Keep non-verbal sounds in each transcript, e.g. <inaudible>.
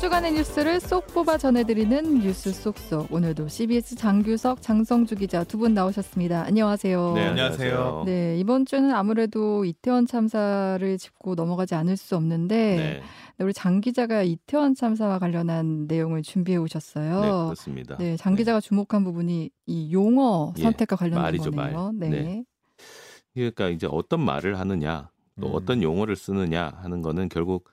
주간의 뉴스를 쏙 뽑아 전해드리는 뉴스 쏙쏙. 오늘도 CBS 장규석, 장성주 기자 두 분 나오셨습니다. 안녕하세요. 네, 안녕하세요. 네, 이번 주는 아무래도 이태원 참사를 짚고 넘어가지 않을 수 없는데 네, 우리 장 기자가 이태원 참사와 관련한 내용을 준비해 오셨어요. 네, 그렇습니다. 네, 장 기자가 주목한 부분이 이 용어 예, 선택과 관련된 말이죠, 거네요. 말. 네. 네. 그러니까 이제 어떤 말을 하느냐, 또 음. 어떤 용어를 쓰느냐 하는 거는 결국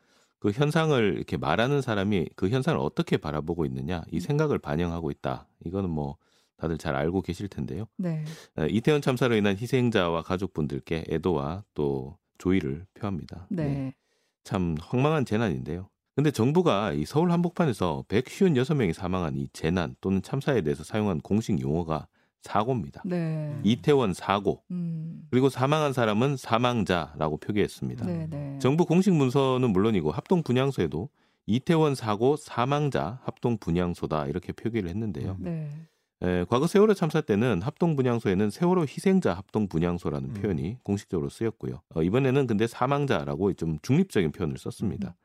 그 현상을 이렇게 말하는 사람이 그 현상을 어떻게 바라보고 있느냐 이 생각을 반영하고 있다. 이거는 뭐 다들 잘 알고 계실 텐데요. 네. 에, 이태원 참사로 인한 희생자와 가족분들께 애도와 또 조의를 표합니다. 네. 참 황망한 재난인데요. 근데 정부가 이 서울 한복판에서 156명이 사망한 이 재난 또는 참사에 대해서 사용한 공식 용어가 사고입니다. 네. 이태원 사고 음. 그리고 사망한 사람은 사망자라고 표기했습니다. 네, 네. 정부 공식 문서는 물론이고 합동 분향소에도 이태원 사고 사망자 합동 분향소다 이렇게 표기를 했는데요. 네. 에, 과거 세월호 참사 때는 합동 분향소에는 세월호 희생자 합동 분향소라는 음. 표현이 공식적으로 쓰였고요. 어, 이번에는 근데 사망자라고 좀 중립적인 표현을 썼습니다.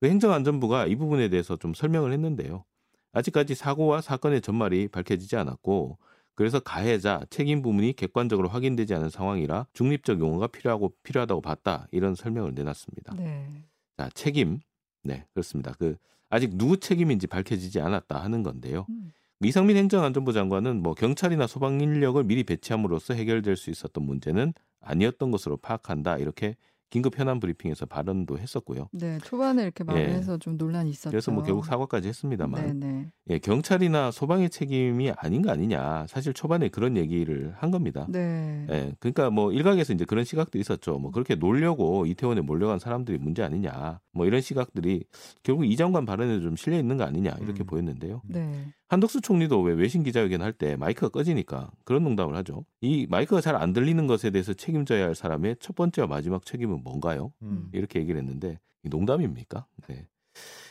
그 행정안전부가 이 부분에 대해서 좀 설명을 했는데요. 아직까지 사고와 사건의 전말이 밝혀지지 않았고 그래서 가해자 책임 부분이 객관적으로 확인되지 않은 상황이라 중립적 용어가 필요하고 필요하다고 봤다 이런 설명을 내놨습니다. 네. 자 책임 네 그렇습니다. 그 아직 누구 책임인지 밝혀지지 않았다 하는 건데요. 음. 이상민 행정안전부 장관은 뭐 경찰이나 소방 인력을 미리 배치함으로써 해결될 수 있었던 문제는 아니었던 것으로 파악한다 이렇게 긴급 현안 브리핑에서 발언도 했었고요. 네, 초반에 이렇게 말을 예. 해서 좀 논란이 있었죠. 그래서 뭐 결국 사과까지 했습니다만 네, 네. 예, 경찰이나 소방의 책임이 아닌 거 아니냐 사실 초반에 그런 얘기를 한 겁니다. 네. 예, 그러니까 뭐 일각에서 이제 그런 시각도 있었죠. 뭐 그렇게 놀려고 이태원에 몰려간 사람들이 문제 아니냐. 뭐 이런 시각들이 결국 이 장관 발언에 좀 실려 있는 거 아니냐 이렇게 음. 보였는데요. 네. 한덕수 총리도 왜 외신 기자회견 할 때 마이크가 꺼지니까 그런 농담을 하죠. 이 마이크가 잘 안 들리는 것에 대해서 책임져야 할 사람의 첫 번째와 마지막 책임은 뭔가요? 음. 이렇게 얘기를 했는데 이 농담입니까? 네.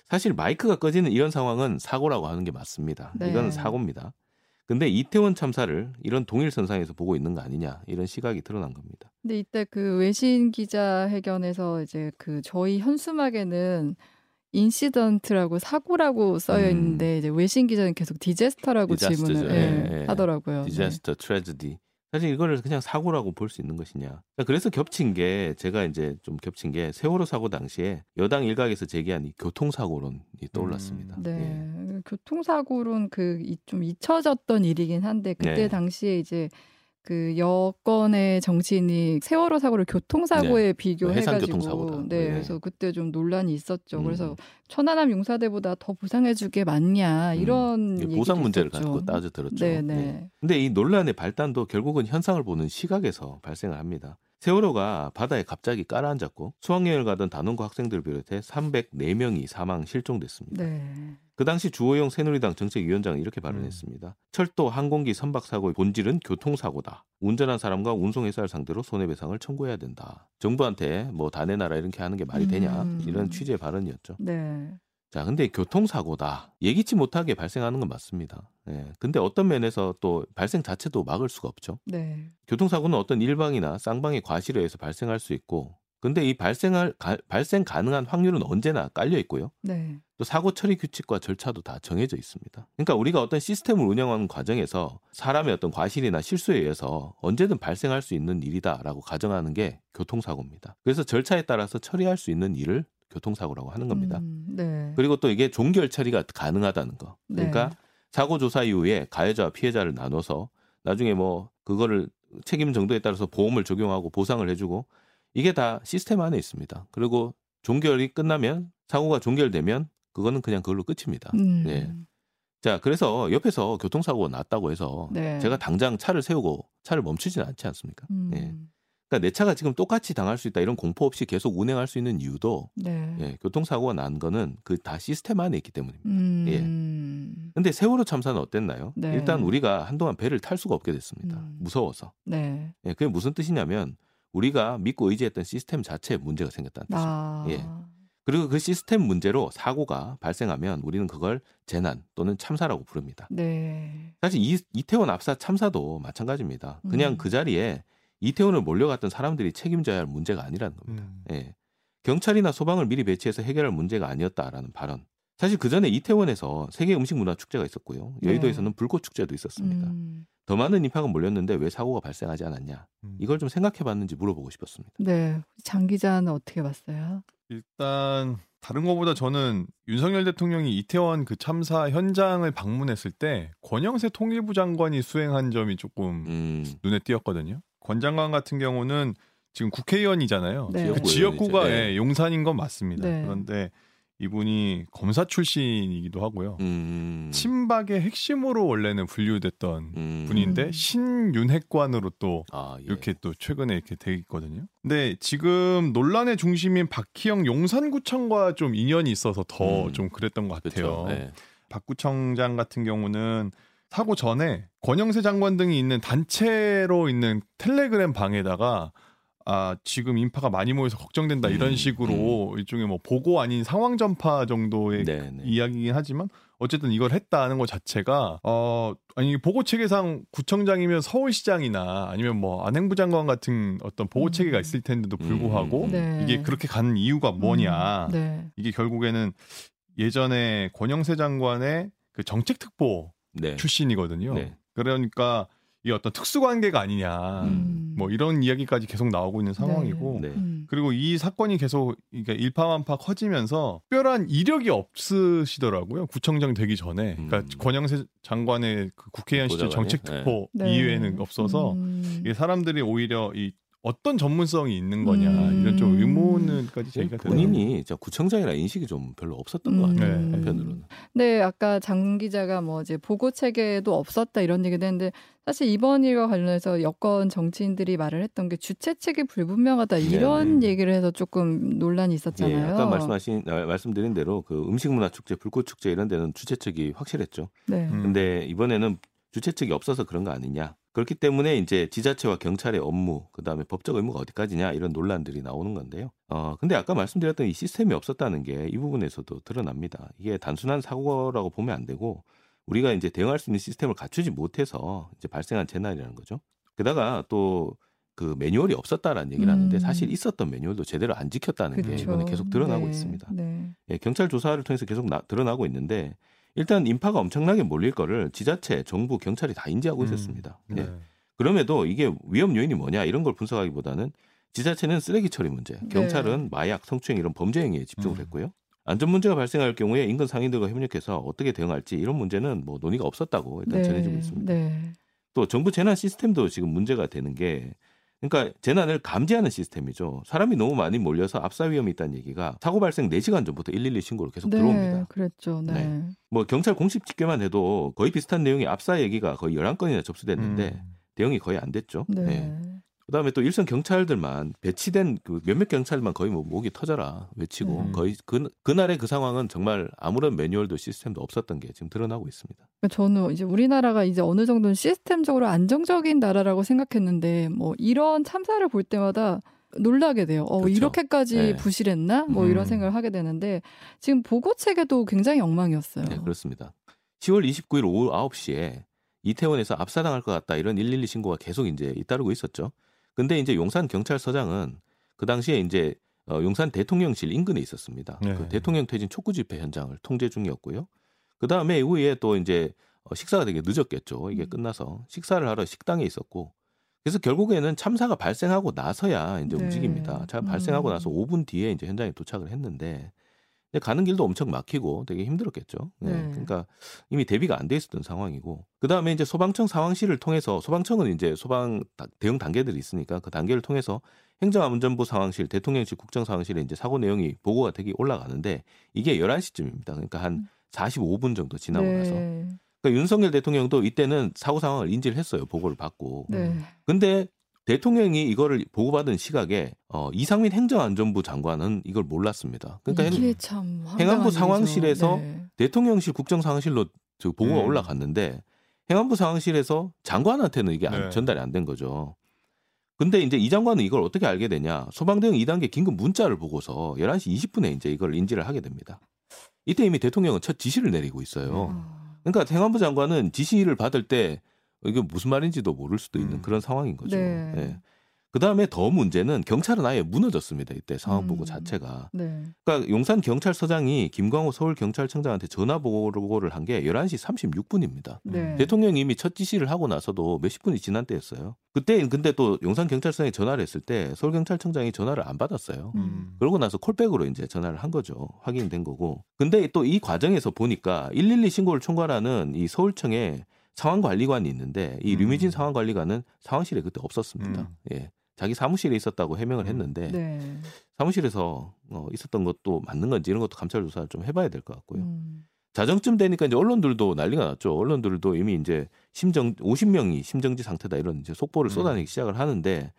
사실 마이크가 꺼지는 이런 상황은 사고라고 하는 게 맞습니다. 네. 이건 사고입니다. 근데 이태원 참사를 이런 동일선상에서 보고 있는 거 아니냐 이런 시각이 드러난 겁니다. 근데 이때 그 외신 기자 회견에서 이제 그 저희 현수막에는 incident라고 사고라고 쓰여 있는데 이제 외신 기자는 계속 disaster라고 음. disaster죠. 질문을 예, 예, 예. 하더라고요. disaster tragedy. 사실 이거를 그냥 사고라고 볼 수 있는 것이냐. 그래서 겹친 게 제가 이제 좀 겹친 게 세월호 사고 당시에 여당 일각에서 제기한 이 교통사고론이 떠올랐습니다. 네. 예. 교통사고론 그 좀 잊혀졌던 일이긴 한데 그때 네. 당시에 이제 그 여권의 정치인이 세월호 사고를 교통사고에 비교해가지고 해상교통사고다. 네, 네. 그래서 그때 좀 논란이 있었죠. 음. 그래서 천안함 용사대보다 더 보상해주게 맞냐 이런 이게 얘기도 보상 문제를 있었죠. 가지고 따져 들었죠. 네, 네. 근데 이 논란의 발단도 결국은 현상을 보는 시각에서 발생을 합니다. 세월호가 바다에 갑자기 깔아앉았고 수학여행을 가던 단원고 학생들을 비롯해 304명이 사망 실종됐습니다. 네. 그 당시 주호영 새누리당 정책위원장은 이렇게 발언했습니다. 철도 항공기 선박 사고의 본질은 교통사고다. 운전한 사람과 운송회사를 상대로 손해배상을 청구해야 된다. 정부한테 뭐다 내놔라 이렇게 하는 게 말이 되냐 음. 이런 취지의 발언이었죠. 네. 자, 근데 교통사고다. 예기치 못하게 발생하는 건 맞습니다. 예. 근데 어떤 면에서 또 발생 자체도 막을 수가 없죠. 네. 교통사고는 어떤 일방이나 쌍방의 과실에 의해서 발생할 수 있고, 근데 이 발생할, 가- 발생 가능한 확률은 언제나 깔려 있고요. 네. 또 사고 처리 규칙과 절차도 다 정해져 있습니다. 그러니까 우리가 어떤 시스템을 운영하는 과정에서 사람의 어떤 과실이나 실수에 의해서 언제든 발생할 수 있는 일이다라고 가정하는 게 교통사고입니다. 그래서 절차에 따라서 처리할 수 있는 일을 교통사고라고 하는 겁니다. 음, 네. 그리고 또 이게 종결 처리가 가능하다는 거. 그러니까 네. 사고 조사 이후에 가해자와 피해자를 나눠서 나중에 뭐 그거를 책임 정도에 따라서 보험을 적용하고 보상을 해주고 이게 다 시스템 안에 있습니다. 그리고 종결이 끝나면 사고가 종결되면 그거는 그냥 그걸로 끝입니다. 음. 예. 자, 그래서 옆에서 교통사고가 났다고 해서 네. 제가 당장 차를 세우고 차를 멈추지는 않지 않습니까? 음. 예. 그러니까 내 차가 지금 똑같이 당할 수 있다 이런 공포 없이 계속 운행할 수 있는 이유도 네. 예, 교통사고가 난 거는 그 다 시스템 안에 있기 때문입니다. 음. 근데 세월호 참사는 어땠나요? 네. 일단 우리가 한동안 배를 탈 수가 없게 됐습니다. 음. 무서워서. 네. 예, 그게 무슨 뜻이냐면 우리가 믿고 의지했던 시스템 자체에 문제가 생겼다는 뜻입니다. 아. 예. 그리고 그 시스템 문제로 사고가 발생하면 우리는 그걸 재난 또는 참사라고 부릅니다. 네. 사실 이, 이태원 압사 참사도 마찬가지입니다. 그냥 음. 그 자리에 이태원을 몰려갔던 사람들이 책임져야 할 문제가 아니라는 겁니다. 음. 예. 경찰이나 소방을 미리 배치해서 해결할 문제가 아니었다라는 발언. 사실 그 전에 이태원에서 세계 음식 문화 축제가 있었고요. 네. 여의도에서는 불꽃 축제도 있었습니다. 음. 더 많은 인파가 몰렸는데 왜 사고가 발생하지 않았냐? 음. 이걸 좀 생각해 봤는지 물어보고 싶었습니다. 네. 장 기자는 어떻게 봤어요? 일단 다른 것보다 저는 윤석열 대통령이 이태원 그 참사 현장을 방문했을 때 권영세 통일부 장관이 수행한 점이 조금 음, 눈에 띄었거든요. 권 장관 같은 경우는 지금 국회의원이잖아요. 네. 그 지역구 지역구가. 네. 예, 용산인 건 맞습니다. 네. 그런데 이분이 검사 출신이기도 하고요. 음, 친박의 핵심으로 원래는 분류됐던 음, 분인데 음. 신윤핵관으로 또 아, 예. 이렇게 또 최근에 이렇게 돼 있거든요. 근데 지금 논란의 중심인 박희영 용산구청과 좀 인연이 있어서 더 음. 좀 그랬던 것 같아요. 네. 박 구청장 같은 경우는 사고 전에 권영세 장관 등이 있는 단체로 있는 텔레그램 방에다가 아 지금 인파가 많이 모여서 걱정된다 이런 음, 식으로 일종의 뭐 보고 아닌 상황 전파 정도의 네, 네. 이야기긴 하지만 어쨌든 이걸 했다는 것 자체가 어 아니 보고 체계상 구청장이면 서울시장이나 아니면 뭐 안행부 장관 같은 어떤 보고 음. 체계가 있을 텐데도 불구하고 음. 네. 이게 그렇게 가는 이유가 뭐냐 음. 네. 이게 결국에는 예전에 권영세 장관의 그 정책특보 네. 출신이거든요. 네. 그러니까 이 어떤 특수 관계가 아니냐 음. 뭐 이런 이야기까지 계속 나오고 있는 상황이고 네. 음. 그리고 이 사건이 계속 그러니까 일파만파 커지면서 특별한 이력이 없으시더라고요. 구청장 되기 전에. 그러니까 음. 권영세 장관의 그 국회의원 시절? 정책특보 네. 이외에는 없어서 음. 이게 사람들이 오히려 이 어떤 전문성이 있는 거냐 음. 이런 좀 의문을까지 제기가 되더라고요. 본인이 진짜 구청장이라 인식이 좀 별로 없었던 것 음. 같아요. 네. 한편으로는. 네, 아까 장 기자가 뭐 이제 보고 체계도 없었다 이런 얘기도 했는데 사실 이번 일과 관련해서 여권 정치인들이 말을 했던 게 주최 측이 불분명하다 이런 네, 네. 얘기를 해서 조금 논란이 예, 있었잖아요. 아까 말씀하신 아, 말씀드린 대로 그 음식 문화 축제, 불꽃 축제 이런 데는 주최 측이 확실했죠. 네. 음. 근데 이번에는 주최 측이 없어서 그런 거 아니냐. 그렇기 때문에 이제 지자체와 경찰의 업무, 그 다음에 법적 의무가 어디까지냐 이런 논란들이 나오는 건데요. 어, 근데 아까 말씀드렸던 이 시스템이 없었다는 게 이 부분에서도 드러납니다. 이게 단순한 사고라고 보면 안 되고 우리가 이제 대응할 수 있는 시스템을 갖추지 못해서 이제 발생한 재난이라는 거죠. 게다가 또 그 매뉴얼이 없었다라는 얘기를 하는데 음. 사실 있었던 매뉴얼도 제대로 안 지켰다는 게 그렇죠. 이번에 계속 드러나고 네. 있습니다. 네. 예, 경찰 조사를 통해서 계속 나- 드러나고 있는데 일단 인파가 엄청나게 몰릴 거를 지자체, 정부, 경찰이 다 인지하고 음. 있었습니다. 예. 네. 그럼에도 이게 위험 요인이 뭐냐 이런 걸 분석하기보다는 지자체는 쓰레기 처리 문제, 경찰은 마약, 성추행 이런 범죄 행위에 집중을 음. 했고요. 안전 문제가 발생할 경우에 인근 상인들과 협력해서 어떻게 대응할지 이런 문제는 뭐 논의가 없었다고 일단 네. 전해지고 있습니다. 네. 또 정부 재난 시스템도 지금 문제가 되는 게 그러니까 재난을 감지하는 시스템이죠. 사람이 너무 많이 몰려서 압사 위험이 있다는 얘기가 사고 발생 4시간 전부터 112 신고로 계속 네. 들어옵니다. 그랬죠. 네. 네. 뭐 경찰 공식 집계만 해도 거의 비슷한 내용의 압사 얘기가 거의 11건이나 접수됐는데 음. 대응이 거의 안 됐죠. 네. 네. 그다음에 또 일선 경찰들만 배치된 그 몇몇 경찰만 거의 뭐 목이 터져라 외치고 음. 거의 그 그날의 그 상황은 정말 아무런 매뉴얼도 시스템도 없었던 게 지금 드러나고 있습니다. 그러니까 저는 이제 우리나라가 이제 어느 정도는 시스템적으로 안정적인 나라라고 생각했는데 뭐 이런 참사를 볼 때마다 놀라게 돼요. 어, 그렇죠. 이렇게까지 네. 부실했나? 뭐 음. 이런 생각을 하게 되는데 지금 보고 체계도 굉장히 엉망이었어요. 네, 그렇습니다. 10월 29일 오후 9시에 이태원에서 압사당할 것 같다 이런 112 신고가 계속 이제 잇따르고 있었죠. 근데 이제 용산 경찰서장은 그 당시에 이제 어, 용산 대통령실 인근에 있었습니다. 네. 그 대통령 퇴진 촉구 집회 현장을 통제 중이었고요. 그 다음에 이후에 또 이제 어, 식사가 되게 늦었겠죠. 이게 음. 끝나서 식사를 하러 식당에 있었고 그래서 결국에는 참사가 발생하고 나서야 이제 네. 움직입니다. 자, 발생하고 음. 나서 5분 뒤에 이제 현장에 도착을 했는데 근데 가는 길도 엄청 막히고 되게 힘들었겠죠. 네. 네. 그러니까 이미 대비가 안 돼 있었던 상황이고 그 다음에 이제 소방청 상황실을 통해서 소방청은 이제 소방 다- 대응 단계들이 있으니까 그 단계를 통해서 행정안전부 상황실, 대통령실 국정 상황실에 이제 사고 내용이 보고가 되기 올라가는데 이게 11시쯤입니다. 그러니까 한 45분 정도 지나고 네. 나서 그러니까 윤석열 대통령도 이때는 사고 상황을 인지를 했어요. 보고를 받고. 네. 근데 대통령이 이거를 보고받은 시각에 어, 이상민 행정안전부 장관은 이걸 몰랐습니다. 그러니까 행- 행안부. 상황실에서 네. 대통령실 국정상황실로 저 보고가 음. 올라갔는데 행안부 상황실에서 장관한테는 이게 안- 네. 전달이 안 된 거죠. 근데 이제 이 장관은 이걸 어떻게 알게 되냐? 소방대응 2단계 긴급 문자를 보고서 11시 20분에 이제 이걸 인지를 하게 됩니다. 이때 이미 대통령은 첫 지시를 내리고 있어요. 아, 그러니까 행안부 장관은 지시를 받을 때 이게 무슨 말인지도 모를 수도 있는 음. 그런 상황인 거죠. 네. 예. 그 다음에 더 문제는 경찰은 아예 무너졌습니다. 이때 상황 보고 음. 자체가. 네. 그러니까 용산 경찰서장이 김광호 서울 경찰청장한테 전화 보고를 한 게 11시 36분입니다. 네. 대통령이 이미 첫 지시를 하고 나서도 몇십 분이 지난 때였어요. 그때 근데 또 용산 경찰서에 전화를 했을 때 서울 경찰청장이 전화를 안 받았어요. 음. 그러고 나서 콜백으로 이제 전화를 한 거죠. 확인된 거고. 근데 또 이 과정에서 보니까 112 신고를 총괄하는 이 서울청에 상황관리관이 있는데 이 음. 류미진 상황관리관은 상황실에 그때 없었습니다. 음. 예. 자기 사무실에 있었다고 해명을 음. 했는데 네. 사무실에서 어, 있었던 것도 맞는 건지 이런 것도 감찰 조사를 좀 해봐야 될 것 같고요. 음. 자정쯤 되니까 이제 언론들도 난리가 났죠. 언론들도 이미 이제 심정 50명이 심정지 상태다 이런 이제 속보를 음. 쏟아내기 시작을 하는데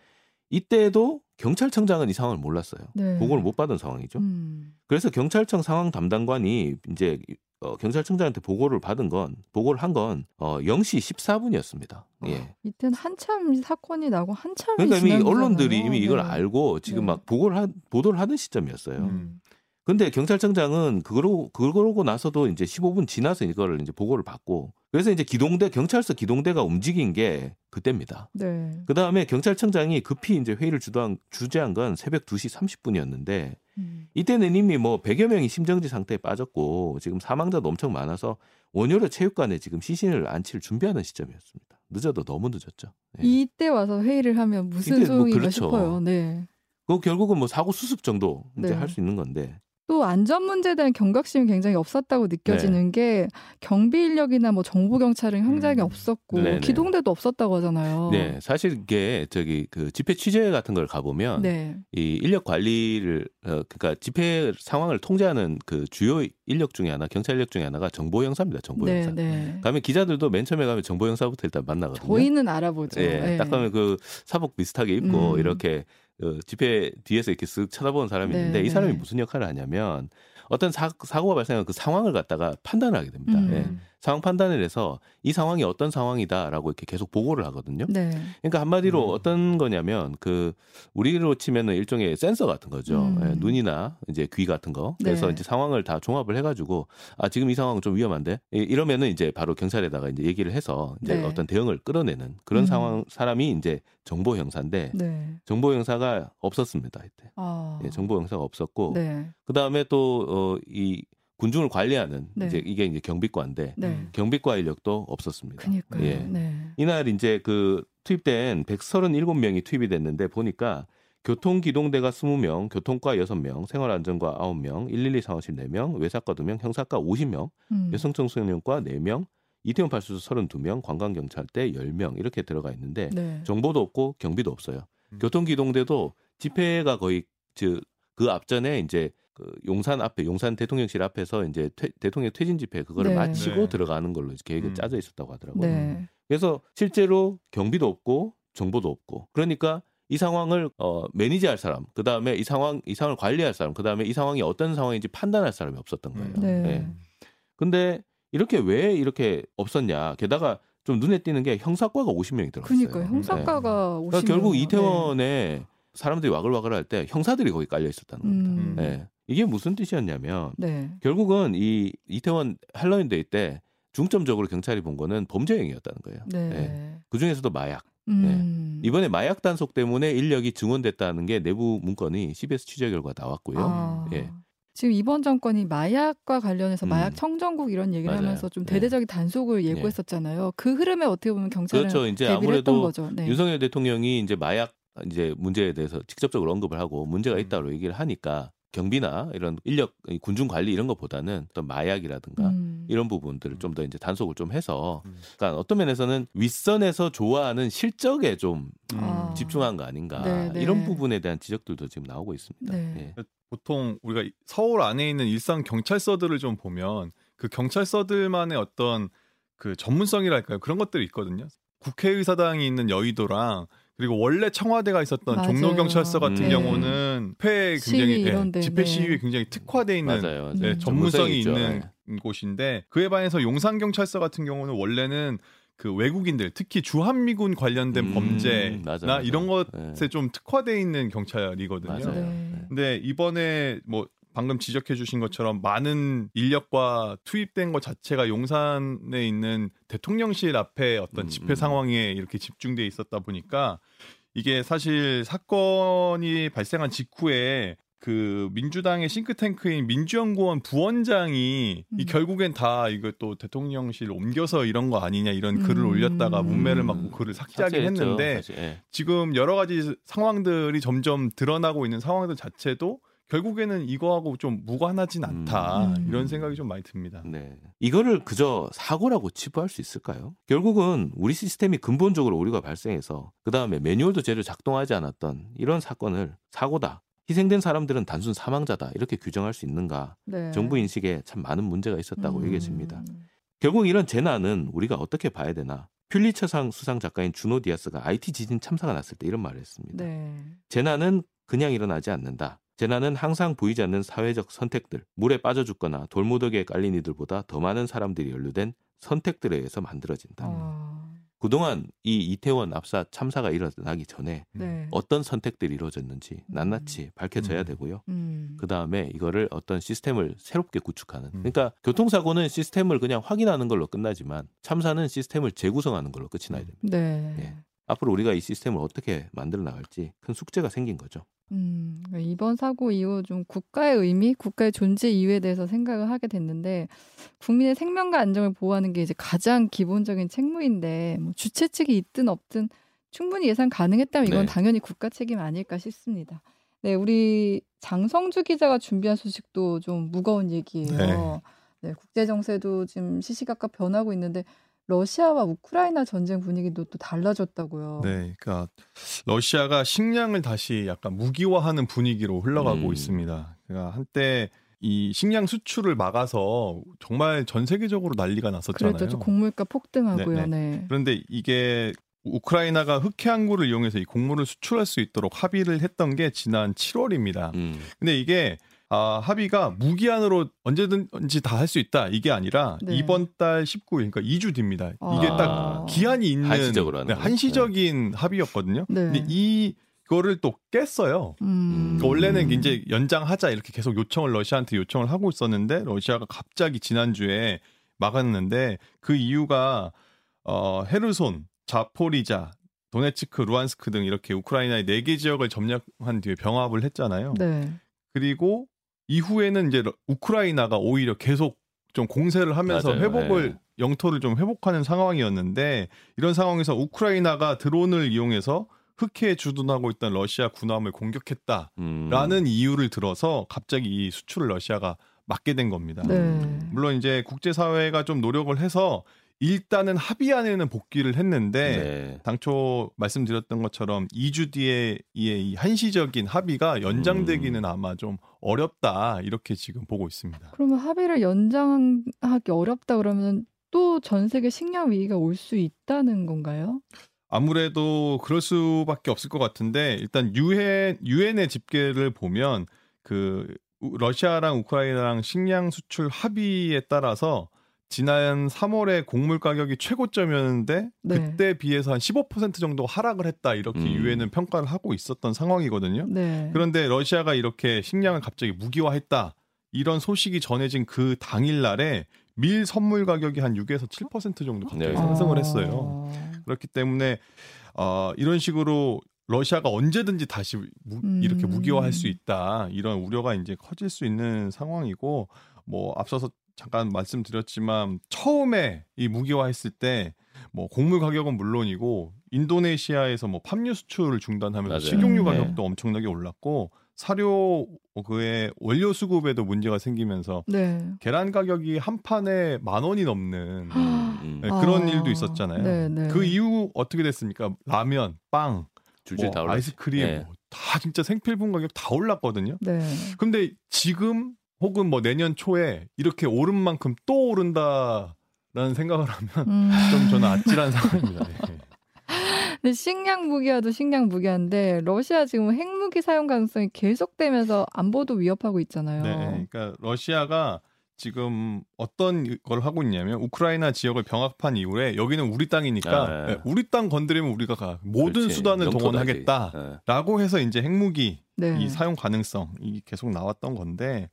이때도 경찰청장은 이 상황을 몰랐어요. 네. 보고를 못 받은 상황이죠. 음. 그래서 경찰청 상황 담당관이 이제 어, 경찰청장한테 보고를 받은 건 보고를 한 건 어, 0시 14분이었습니다. 예. 이때는 한참 사건이 나고 한참이 그러니까 이미 언론들이 거잖아요. 이미 이걸 네. 알고 지금 네. 막 보고를 하, 보도를 하는 시점이었어요. 음. 근데 경찰청장은 그러고 그러고 나서도 이제 15분 지나서 이거를 이제 보고를 받고 그래서 이제 기동대 경찰서 기동대가 움직인 게 그때입니다. 네. 그 다음에 경찰청장이 급히 이제 회의를 주도한 주재한 건 새벽 2시 30분이었는데 음. 이때는 이미 뭐 100여 명이 심정지 상태에 빠졌고 지금 사망자도 엄청 많아서 원효로 체육관에 지금 시신을 안칠 준비하는 시점이었습니다. 늦어도 너무 늦었죠. 예. 이때 와서 회의를 하면 무슨 이때 뭐 소용인가 그렇죠. 싶어요. 네. 그 결국은 뭐 사고 수습 정도 이제 네. 할수 있는 건데 또 안전 문제에 대한 경각심이 굉장히 없었다고 느껴지는 게 경비 인력이나 뭐 정보 경찰은 현장에 음. 없었고 네네. 기동대도 없었다고 하잖아요. 네 사실 이게 저기 그 집회 취재 같은 걸 가보면 네. 이 인력 관리를 어 그러니까 집회 상황을 통제하는 그 주요 인력 중에 하나 경찰 인력 중에 하나가 정보 형사입니다. 정보 네, 형사. 네. 가면 기자들도 맨 처음에 가면 정보 형사부터 일단 만나거든요. 저희는 알아보죠. 예, 네. 딱 가면 그 사복 비슷하게 입고 음. 이렇게 어, 집회 뒤에서 이렇게 쓱 쳐다보는 사람이 네, 있는데 이 네. 사람이 무슨 역할을 하냐면 어떤 사, 사고가 발생한 그 상황을 갖다가 판단을 하게 됩니다. 음. 예. 상황 판단을 해서 이 상황이 어떤 상황이다라고 이렇게 계속 보고를 하거든요. 네. 그러니까 한마디로 음. 어떤 거냐면 그 우리로 치면은 일종의 센서 같은 거죠. 음. 예, 눈이나 이제 귀 같은 거. 그래서 네. 이제 상황을 다 종합을 해가지고 아 지금 이 상황은 좀 위험한데 이- 이러면은 이제 바로 경찰에다가 이제 얘기를 해서 이제 네. 어떤 대응을 끌어내는 그런 음. 상황 사람이 이제 정보 형사인데 네. 정보 형사가 없었습니다 이때. 아. 예, 정보 형사가 없었고 네. 그 다음에 또이 군중을 관리하는 네. 이제 이게 이제 경비과인데 네. 경비과 인력도 없었습니다. 그니까 예. 네. 이날 이제 그 투입된 137명이 투입이 됐는데 보니까 교통기동대가 20명, 교통과 6명, 생활안전과 9명, 112 상황실 4명, 외사과 2명, 형사과 50명, 음. 여성청소년과 4명, 이태원 발수소 32명, 관광경찰대 10명 이렇게 들어가 있는데 네. 정보도 없고 경비도 없어요. 음. 교통기동대도 집회가 거의 즉 그 앞전에 이제 그 용산 앞에 용산 대통령실 앞에서 이제 퇴- 대통령 퇴진 집회 그거를 네. 마치고 네. 들어가는 걸로 이제 계획이 음. 짜져 있었다고 하더라고요. 네. 그래서 실제로 경비도 없고 정보도 없고 그러니까 이 상황을 어 매니지할 사람 그 다음에 이 상황 이 상황을 관리할 사람 그 다음에 이 상황이 어떤 상황인지 판단할 사람이 없었던 거예요. 음. 네. 예. 근데 이렇게 왜 이렇게 없었냐? 게다가 좀 눈에 띄는 게 형사과가 50명이 들어갔어요. 그니까요. 형사과가 그러니까 50명. 결국 네. 이태원에 사람들이 와글와글할 때 형사들이 거기 깔려 있었다는 겁니다. 음. 예. 이게 무슨 뜻이었냐면 네. 결국은 이 이태원 할로윈데이 때 중점적으로 경찰이 본 거는 범죄 행위였다는 거예요. 네. 예. 그 중에서도 마약. 음. 이번에 마약 단속 때문에 인력이 증원됐다는 게 내부 문건이 CBS 취재 결과 나왔고요. 아. 예. 지금 이번 정권이 마약과 관련해서 음. 마약 청정국 이런 얘기를 맞아요. 하면서 좀 네. 대대적인 단속을 예고했었잖아요. 그 흐름에 어떻게 보면 경찰은 그렇죠. 이제 대비를 했던 아무래도 거죠. 네. 윤석열 대통령이 이제 마약 이제 문제에 대해서 직접적으로 언급을 하고 문제가 음. 있다고 얘기를 하니까 경비나 이런 인력 군중 관리 이런 것보다는 어떤 마약이라든가 음. 이런 부분들을 좀 더 이제 단속을 좀 해서 음. 그러니까 어떤 면에서는 윗선에서 좋아하는 실적에 좀 아. 집중한 거 아닌가 네, 네. 이런 부분에 대한 지적들도 지금 나오고 있습니다. 네. 예. 보통 우리가 이- 서울 안에 있는 일상 경찰서들을 좀 보면 그 경찰서들만의 어떤 그 전문성이랄까요 그런 것들이 있거든요. 국회의사당이 있는 여의도랑 그리고 원래 청와대가 있었던 맞아요. 종로경찰서 같은 음. 경우는 집회 시위 굉장히 예, 이런 데, 집회 네. 시위에 굉장히 특화돼 있는 맞아요. 네, 네, 음. 전문성이 있죠. 있는 곳인데 그에 반해서 용산경찰서 같은 경우는 원래는 그 외국인들 특히 주한미군 관련된 음, 범죄나 맞아, 맞아. 이런 것에 예. 좀 특화돼 있는 경찰이거든요. 맞아요. 네. 근데 이번에 뭐 방금 지적해 주신 것처럼 많은 인력과 투입된 것 자체가 용산에 있는 대통령실 앞에 어떤 음, 집회 음. 상황에 이렇게 집중돼 있었다 보니까 이게 사실 사건이 발생한 직후에 그 민주당의 싱크탱크인 민주연구원 부원장이 이 음. 결국엔 다 이거 또 대통령실 옮겨서 이런 거 아니냐 이런 글을 음. 올렸다가 문매를 음. 맞고 글을 삭제하긴 삭제했죠, 했는데 사실. 예. 지금 여러 가지 상황들이 점점 드러나고 있는 상황들 자체도 결국에는 이거하고 좀 무관하진 않다 음. 이런 생각이 좀 많이 듭니다. 네. 이거를 그저 사고라고 치부할 수 있을까요? 결국은 우리 시스템이 근본적으로 오류가 발생해서 그 다음에 매뉴얼도 제대로 작동하지 않았던 이런 사건을 사고다. 희생된 사람들은 단순 사망자다. 이렇게 규정할 수 있는가? 네. 정부 인식에 참 많은 문제가 있었다고 음. 얘기했습니다. 결국 이런 재난은 우리가 어떻게 봐야 되나? 퓰리처상 수상 작가인 주노 디아스가 IT 지진 참사가 났을 때 이런 말을 했습니다. 네. 재난은 그냥 일어나지 않는다. 재난은 항상 보이지 않는 사회적 선택들, 물에 빠져 죽거나 돌무더기에 깔린 이들보다 더 많은 사람들이 연루된 선택들에 의해서 만들어진다. 아, 그동안 이 이태원 압사 참사가 일어나기 전에 네. 어떤 선택들이 이루어졌는지 낱낱이 밝혀져야 음. 되고요. 음. 그 다음에 이거를 어떤 시스템을 새롭게 구축하는. 음. 그러니까 교통사고는 시스템을 그냥 확인하는 걸로 끝나지만 참사는 시스템을 재구성하는 걸로 끝이 나야 됩니다. 네. 예. 앞으로 우리가 이 시스템을 어떻게 만들어 나갈지 큰 숙제가 생긴 거죠. 음, 이번 사고 이후 좀 국가의 의미, 국가의 존재 이유에 대해서 생각을 하게 됐는데 국민의 생명과 안정을 보호하는 게 이제 가장 기본적인 책무인데 뭐 주최 측이 있든 없든 충분히 예상 가능했다면 이건 네. 당연히 국가 책임 아닐까 싶습니다. 네, 우리 장성주 기자가 준비한 소식도 좀 무거운 얘기예요. 네, 국제 정세도 지금 시시각각 변하고 있는데 러시아와 우크라이나 전쟁 분위기도 또 달라졌다고요. 네, 그러니까 러시아가 식량을 다시 약간 무기화하는 분위기로 흘러가고 음. 있습니다. 그러니까 한때 이 식량 수출을 막아서 정말 전 세계적으로 난리가 났었잖아요. 그랬죠. 곡물가 폭등하고요. 네, 네. 그런데 이게 우크라이나가 흑해 항구를 이용해서 이 곡물을 수출할 수 있도록 합의를 했던 게 지난 7월입니다. 음. 근데 이게 아, 합의가 무기한으로 언제든지 다 할 수 있다 이게 아니라 네. 이번 달 19일 그러니까 2주 뒤입니다. 이게 아. 딱 기한이 있는 한시적으로 하는 네. 한시적인 합의였거든요. 네. 근데 이거를 또 깼어요. 음. 그러니까 원래는 이제 연장하자 이렇게 계속 요청을 러시아한테 요청을 하고 있었는데 러시아가 갑자기 지난주에 막았는데 그 이유가 어 헤르손, 자포리자, 도네츠크, 루안스크 등 이렇게 우크라이나의 네 개 지역을 점령한 뒤에 병합을 했잖아요. 네. 그리고 이후에는 이제 러- 우크라이나가 오히려 계속 좀 공세를 하면서 맞아요. 회복을 네. 영토를 좀 회복하는 상황이었는데 이런 상황에서 우크라이나가 드론을 이용해서 흑해에 주둔하고 있던 러시아 군함을 공격했다라는 음. 이유를 들어서 갑자기 이 수출을 러시아가 막게 된 겁니다. 네. 물론 이제 국제사회가 좀 노력을 해서 일단은 합의안에는 복귀를 했는데 네. 당초 말씀드렸던 것처럼 2주 뒤에 이- 이 한시적인 합의가 연장되기는 음. 아마 좀 어렵다 이렇게 지금 보고 있습니다. 그러면 합의를 연장하기 어렵다 그러면 또 전 세계 식량 위기가 올 수 있다는 건가요? 아무래도 그럴 수밖에 없을 것 같은데 일단 유엔 유엔의 집계를 보면 그 우- 러시아랑 우크라이나랑 식량 수출 합의에 따라서 지난 3월에 곡물 가격이 최고점이었는데 네. 그때 비해서 한 15% 정도 하락을 했다 이렇게 음. 유엔은 평가를 하고 있었던 상황이거든요. 네. 그런데 러시아가 이렇게 식량을 갑자기 무기화했다 이런 소식이 전해진 그 당일 날에 밀 선물 가격이 한 6에서 7% 정도 갑자기 네. 상승을 아. 했어요. 그렇기 때문에 어, 이런 식으로 러시아가 언제든지 다시 무- 음. 이렇게 무기화할 수 있다 이런 우려가 이제 커질 수 있는 상황이고 뭐 앞서서 잠깐 말씀드렸지만 처음에 이 무기화했을 때 뭐 곡물 가격은 물론이고 인도네시아에서 뭐 팜유 수출을 중단하면서 맞아요. 식용유 음. 가격도 엄청나게 올랐고 사료 그의 원료 수급에도 문제가 생기면서 네. 계란 가격이 한 판에 만 원이 넘는 음. 네, 그런 아. 일도 있었잖아요. 네, 네. 그 이후 어떻게 됐습니까? 라면, 빵, 뭐 다. 아이스크림 예. 뭐다 진짜 생필품 가격 다 올랐거든요. 네. 근데 지금 혹은 뭐 내년 초에 이렇게 오른 만큼 또 오른다라는 생각을 하면 음. <laughs> 좀 저는 아찔한 상황입니다. 네. 근데 식량 무기화도 식량 무기화인데 러시아 지금 핵무기 사용 가능성이 계속되면서 안보도 위협하고 있잖아요. 네, 그러니까 러시아가 지금 어떤 걸 하고 있냐면 우크라이나 지역을 병합한 이후에 여기는 우리 땅이니까 아, 예. 네, 우리 땅 건드리면 우리가 가- 모든 그렇지. 수단을. 동원하겠다라고 예. 해서 이제 핵무기 네. 이 사용 가능성 이 계속 나왔던 건데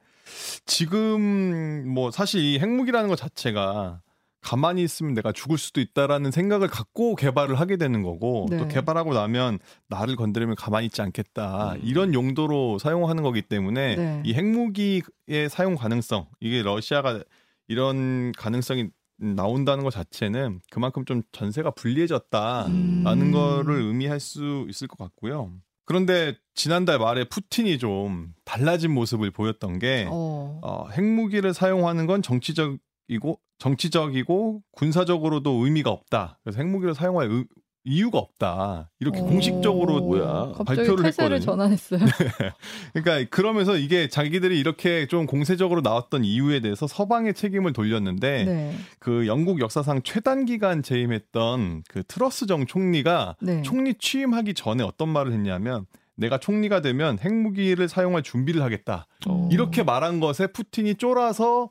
지금 뭐 사실 이 핵무기라는 것 자체가 가만히 있으면 내가 죽을 수도 있다라는 생각을 갖고 개발을 하게 되는 거고 네. 또 개발하고 나면 나를 건드리면 가만히 있지 않겠다 음. 이런 용도로 사용하는 거기 때문에 네. 이 핵무기의 사용 가능성 이게 러시아가 이런 가능성이 나온다는 것 자체는 그만큼 좀 전세가 불리해졌다라는 음. 거를 의미할 수 있을 것 같고요. 그런데 지난달 말에 푸틴이 좀 달라진 모습을 보였던 게 어. 어, 핵무기를 사용하는 건 정치적이고 정치적이고 군사적으로도 의미가 없다. 그래서 핵무기를 사용할 의- 이유가 없다. 이렇게 오. 공식적으로 뭐야? 갑자기 발표를 태세를 했거든요. 전환했어요. <laughs> 그러니까 그러면서 이게 자기들이 이렇게 좀 공세적으로 나왔던 이유에 대해서 서방의 책임을 돌렸는데 네. 그 영국 역사상 최단 기간 재임했던 그 트러스 정 총리가 네. 총리 취임하기 전에 어떤 말을 했냐면 내가 총리가 되면 핵무기를 사용할 준비를 하겠다. 어. 이렇게 말한 것에 푸틴이 쫄아서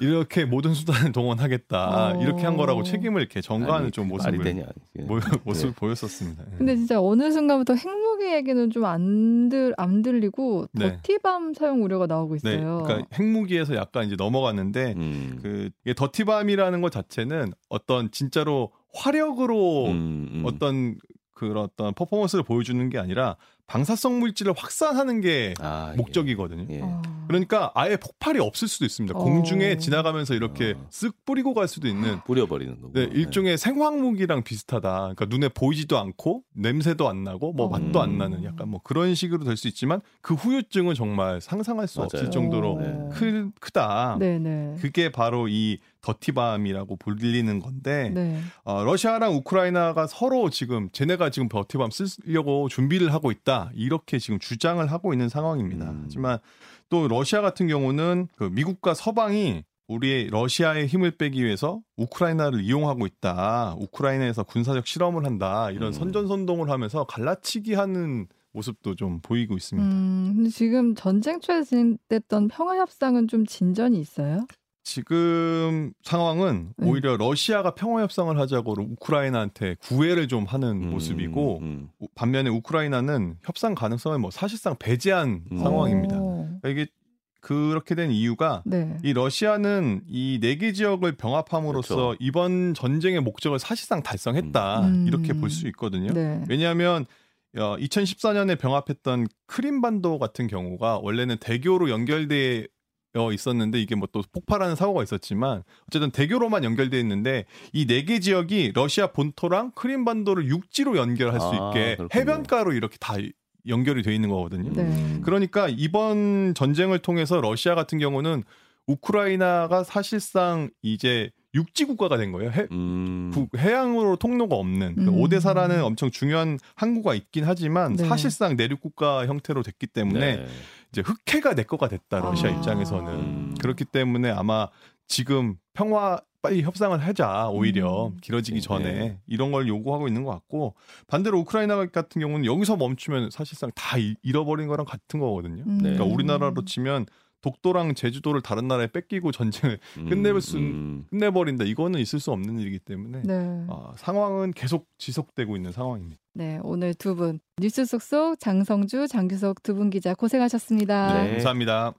이렇게 모든 수단을 동원하겠다. 어. 이렇게 한 거라고 책임을 이렇게 전가하는 아니, 좀 모습을 되냐? 예. 모, 모습을 네. 보였었습니다. 예. 근데 진짜 어느 순간부터 핵무기 얘기는 좀 안 들, 안 들리고 네. 더티밤 사용 우려가 나오고 네, 있어요. 그러니까 핵무기에서 약간 이제 넘어갔는데 음. 그 이게 더티밤이라는 것 자체는 어떤 진짜로 화력으로 음, 음. 어떤 그런 어떤 퍼포먼스를 보여주는 게 아니라 방사성 물질을 확산하는 게 아, 예. 목적이거든요. 예. 어. 그러니까 아예 폭발이 없을 수도 있습니다. 어. 공중에 지나가면서 이렇게 어. 쓱 뿌리고 갈 수도 있는 <gasps> 뿌려버리는 거고. 네, 일종의 생화무기랑 비슷하다. 그러니까 눈에 보이지도 않고 냄새도 안 나고 뭐 어. 맛도 안 음. 나는 약간 뭐 그런 식으로 될 수 있지만 그 후유증은 정말 상상할 수 맞아요. 없을 정도로 네. 크, 크다. 네네. 그게 바로 이 더티밤이라고 불리는 건데 네. 어, 러시아랑 우크라이나가 서로 지금 쟤네가 지금 더티밤 쓰려고 준비를 하고 있다 이렇게 지금 주장을 하고 있는 상황입니다. 음. 하지만 또 러시아 같은 경우는 그 미국과 서방이 우리 러시아의 힘을 빼기 위해서 우크라이나를 이용하고 있다. 우크라이나에서 군사적 실험을 한다. 이런 음. 선전선동을 하면서 갈라치기 하는 모습도 좀 보이고 있습니다. 음, 지금 전쟁 초에 진행됐던 평화 협상은 좀 진전이 있어요? 지금 상황은 네. 오히려 러시아가 평화 협상을 하자고 우크라이나한테 구애를 좀 하는 음, 모습이고 음. 우- 반면에 우크라이나는 협상 가능성을 뭐 사실상 배제한 음. 상황입니다. 오. 그러니까 이게 그렇게 된 이유가 네. 이 러시아는 이 네 개 지역을 병합함으로써 그렇죠. 이번 전쟁의 목적을 사실상 달성했다 음. 이렇게 볼 수 있거든요. 네. 왜냐하면 어, 2014년에 병합했던 크림반도 같은 경우가 원래는 대교로 연결돼 어 있었는데 이게 뭐 또 폭발하는 사고가 있었지만 어쨌든 대교로만 연결돼 있는데 이 네 개 지역이 러시아 본토랑 크림반도를 육지로 연결할 수 아, 있게 그렇군요. 해변가로 이렇게 다 연결이 돼 있는 거거든요. 네. 그러니까 이번 전쟁을 통해서 러시아 같은 경우는 우크라이나가 사실상 이제 육지 국가가 된 거예요. 해, 음. 구- 해양으로 통로가 없는 그 음. 오데사라는 엄청 중요한 항구가 있긴 하지만 네. 사실상 내륙 국가 형태로 됐기 때문에 네. 이제 흑해가 내 거가 됐다 러시아 아. 입장에서는 음. 그렇기 때문에 아마 지금 평화 빨리 협상을 하자 오히려 음. 길어지기 전에 네. 이런 걸 요구하고 있는 것 같고 반대로 우크라이나 같은 경우는 여기서 멈추면 사실상 다 이- 잃어버린 거랑 같은 거거든요. 음. 네. 그러니까 우리나라로 치면 독도랑 제주도를 다른 나라에 뺏기고 전쟁을 음, 끝내볼 수- 음. 끝내버린다 이거는 있을 수 없는 일이기 때문에 네. 아, 상황은 계속 지속되고 있는 상황입니다. 네. 오늘 두 분 뉴스 속속 장성주, 장규석 두 분 기자 고생하셨습니다. 네. 감사합니다.